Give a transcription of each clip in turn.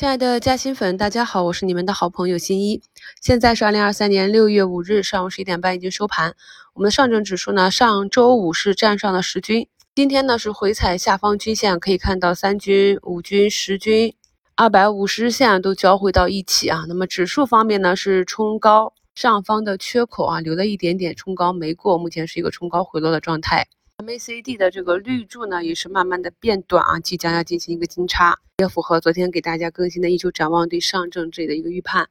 亲爱的嘉兴粉，大家好，我是你们的好朋友新一。现在是二零二三年六月五日上午十一点半，已经收盘。我们的上证指数呢，上周五是站上了十均，今天呢是回踩下方均线，可以看到三均、五均、十均、二百五十日线都交汇到一起啊。那么指数方面呢，是冲高上方的缺口啊，留了一点点冲高没过，目前是一个冲高回落的状态。MACD 的这个绿柱呢，也是慢慢的变短啊，即将要进行一个金叉，也符合昨天给大家更新的一周展望对上证这里的一个预判。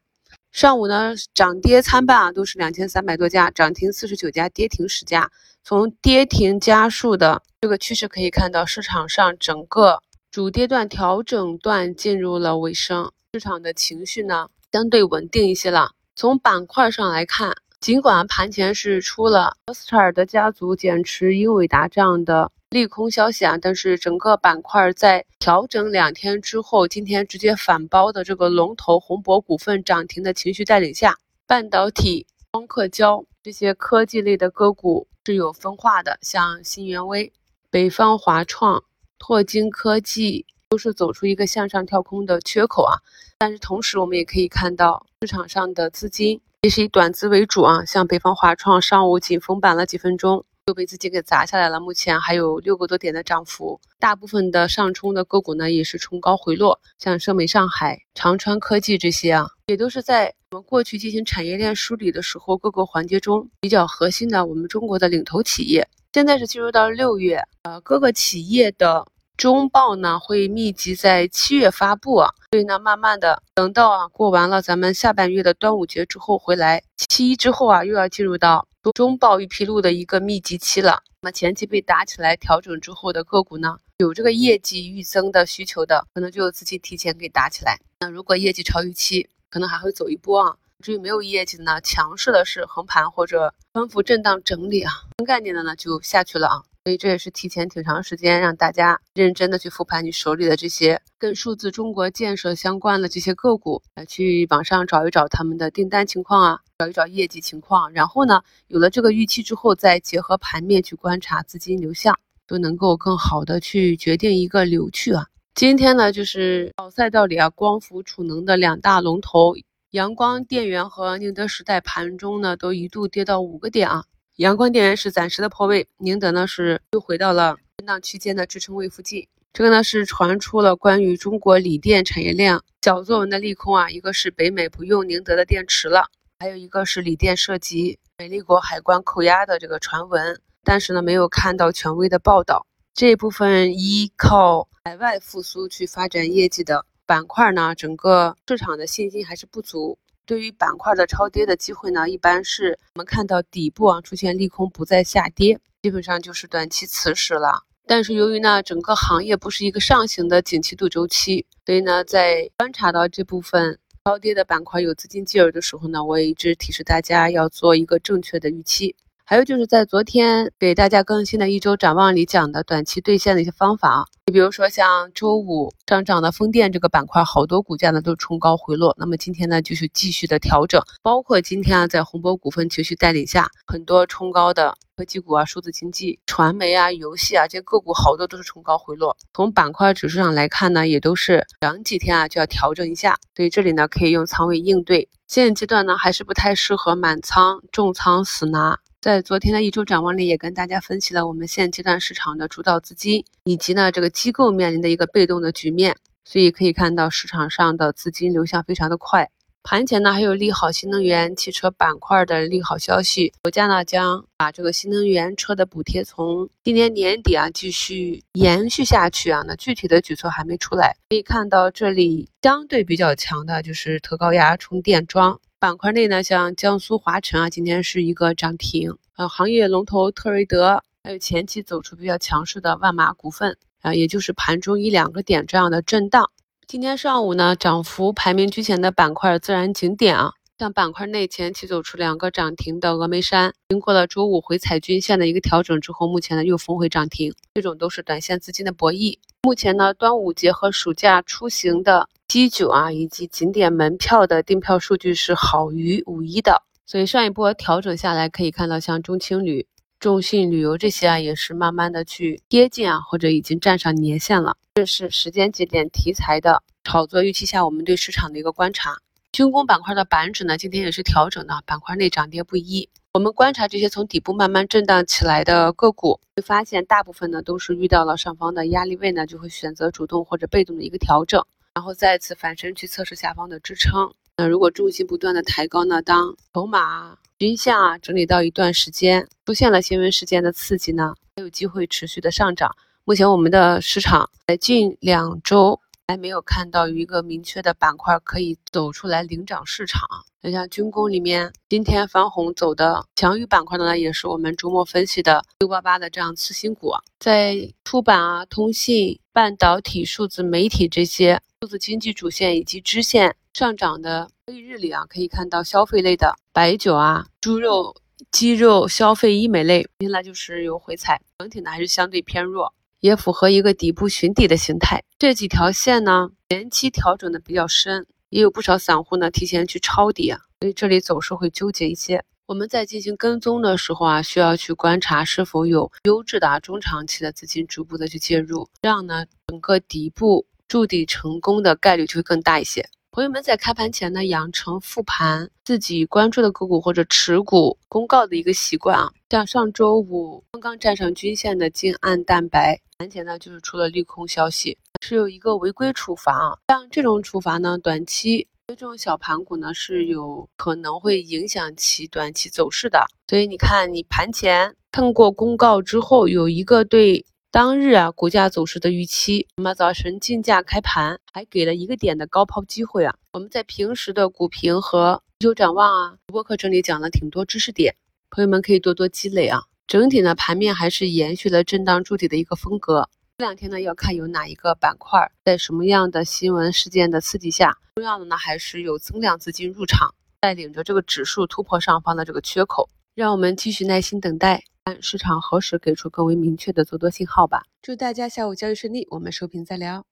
上午呢，涨跌参半啊，都是两千三百多家，涨停四十九家，跌停十家。从跌停家数的这个趋势可以看到，市场上整个主跌段调整段进入了尾声，市场的情绪呢相对稳定一些了。从板块上来看。尽管盘前是出了罗斯柴尔的家族减持英伟达这样的利空消息啊，但是整个板块在调整两天之后，今天直接反包的这个龙头宏博股份涨停的情绪带领下，半导体、光刻胶这些科技类的个股是有分化的，像新源微、北方华创、拓晶科技都是走出一个向上跳空的缺口啊。但是同时，我们也可以看到市场上的资金。也是以短资为主啊，像北方华创上午仅封板了几分钟，就被资金给砸下来了。目前还有六个多点的涨幅，大部分的上冲的个股呢也是冲高回落，像盛美上海、长川科技这些啊，也都是在我们过去进行产业链梳理的时候，各个环节中比较核心的我们中国的领头企业。现在是进入到六月，呃，各个企业的。中报呢会密集在七月发布啊，所以呢，慢慢的等到啊过完了咱们下半月的端午节之后回来，七一之后啊又要进入到中报预披露的一个密集期了。那么前期被打起来调整之后的个股呢，有这个业绩预增的需求的，可能就有资金提前给打起来。那如果业绩超预期，可能还会走一波啊。至于没有业绩的呢，强势的是横盘或者宽幅震荡整理啊，分概念的呢就下去了啊。所以这也是提前挺长时间让大家认真的去复盘你手里的这些跟数字中国建设相关的这些个股，来去网上找一找他们的订单情况啊，找一找业绩情况，然后呢，有了这个预期之后，再结合盘面去观察资金流向，都能够更好的去决定一个流去啊。今天呢，就是赛道里啊，光伏储能的两大龙头，阳光电源和宁德时代盘中呢都一度跌到五个点啊。阳光电源是暂时的破位，宁德呢是又回到了震荡区间的支撑位附近。这个呢是传出了关于中国锂电产业链小作文的利空啊，一个是北美不用宁德的电池了，还有一个是锂电涉及美利国海关扣押的这个传闻，但是呢没有看到权威的报道。这一部分依靠海外复苏去发展业绩的板块呢，整个市场的信心还是不足。对于板块的超跌的机会呢，一般是我们看到底部啊出现利空不再下跌，基本上就是短期此时了。但是由于呢整个行业不是一个上行的景气度周期，所以呢在观察到这部分超跌的板块有资金介入的时候呢，我也一直提示大家要做一个正确的预期。还有就是在昨天给大家更新的一周展望里讲的短期兑现的一些方法啊，你比如说像周五上涨的风电这个板块，好多股价呢都冲高回落，那么今天呢就是继续的调整，包括今天啊在宏博股份情绪带领下，很多冲高的科技股啊、数字经济、传媒啊、游戏啊这些个股好多都是冲高回落。从板块指数上来看呢，也都是涨几天啊就要调整一下，所以这里呢可以用仓位应对。现阶段呢还是不太适合满仓重仓死拿。在昨天的一周展望里，也跟大家分析了我们现阶段市场的主导资金，以及呢这个机构面临的一个被动的局面。所以可以看到市场上的资金流向非常的快。盘前呢还有利好新能源汽车板块的利好消息，国家呢将把这个新能源车的补贴从今年年底啊继续延续下去啊。那具体的举措还没出来。可以看到这里相对比较强的就是特高压充电桩。板块内呢，像江苏华晨啊，今天是一个涨停。呃，行业龙头特锐德，还有前期走出比较强势的万马股份啊，也就是盘中一两个点这样的震荡。今天上午呢，涨幅排名居前的板块自然景点啊，像板块内前期走出两个涨停的峨眉山，经过了周五回踩均线的一个调整之后，目前呢又封回涨停。这种都是短线资金的博弈。目前呢，端午节和暑假出行的。基酒啊，以及景点门票的订票数据是好于五一的，所以上一波调整下来，可以看到像中青旅、众信旅游这些啊，也是慢慢的去贴近啊，或者已经站上年线了。这是时间节点题材的。炒作预期下，我们对市场的一个观察。军工板块的板指呢，今天也是调整的，板块内涨跌不一。我们观察这些从底部慢慢震荡起来的个股，会发现大部分呢都是遇到了上方的压力位呢，就会选择主动或者被动的一个调整，然后再次反身去测试下方的支撑。那如果重心不断的抬高呢，当筹码、均线啊整理到一段时间，出现了新闻事件的刺激呢，还有机会持续的上涨。目前我们的市场在近两周。还没有看到有一个明确的板块可以走出来领涨市场。就像军工里面，今天翻红走的强于板块的呢，也是我们周末分析的六八八的这样次新股。在出版啊、通信、半导体、数字媒体这些数字经济主线以及支线上涨的交易日里啊，可以看到消费类的白酒啊、猪肉、鸡肉、消费医美类，现在就是有回踩，整体呢还是相对偏弱。也符合一个底部寻底的形态。这几条线呢，前期调整的比较深，也有不少散户呢提前去抄底啊，所以这里走势会纠结一些。我们在进行跟踪的时候啊，需要去观察是否有优质的中长期的资金逐步的去介入，这样呢，整个底部筑底成功的概率就会更大一些。朋友们在开盘前呢，养成复盘自己关注的个股或者持股公告的一个习惯啊。像上周五刚刚站上均线的金岸蛋白，盘前呢就是出了利空消息，是有一个违规处罚啊。像这种处罚呢，短期对这种小盘股呢是有可能会影响其短期走势的。所以你看，你盘前看过公告之后，有一个对。当日啊，股价走势的预期，那么早晨竞价开盘还给了一个点的高抛机会啊。我们在平时的股评和周展望啊直播课程里讲了挺多知识点，朋友们可以多多积累啊。整体呢，盘面还是延续了震荡筑底的一个风格。这两天呢，要看有哪一个板块在什么样的新闻事件的刺激下，重要的呢还是有增量资金入场，带领着这个指数突破上方的这个缺口。让我们继续耐心等待。市场何时给出更为明确的做多信号吧？祝大家下午交易顺利，我们收评再聊。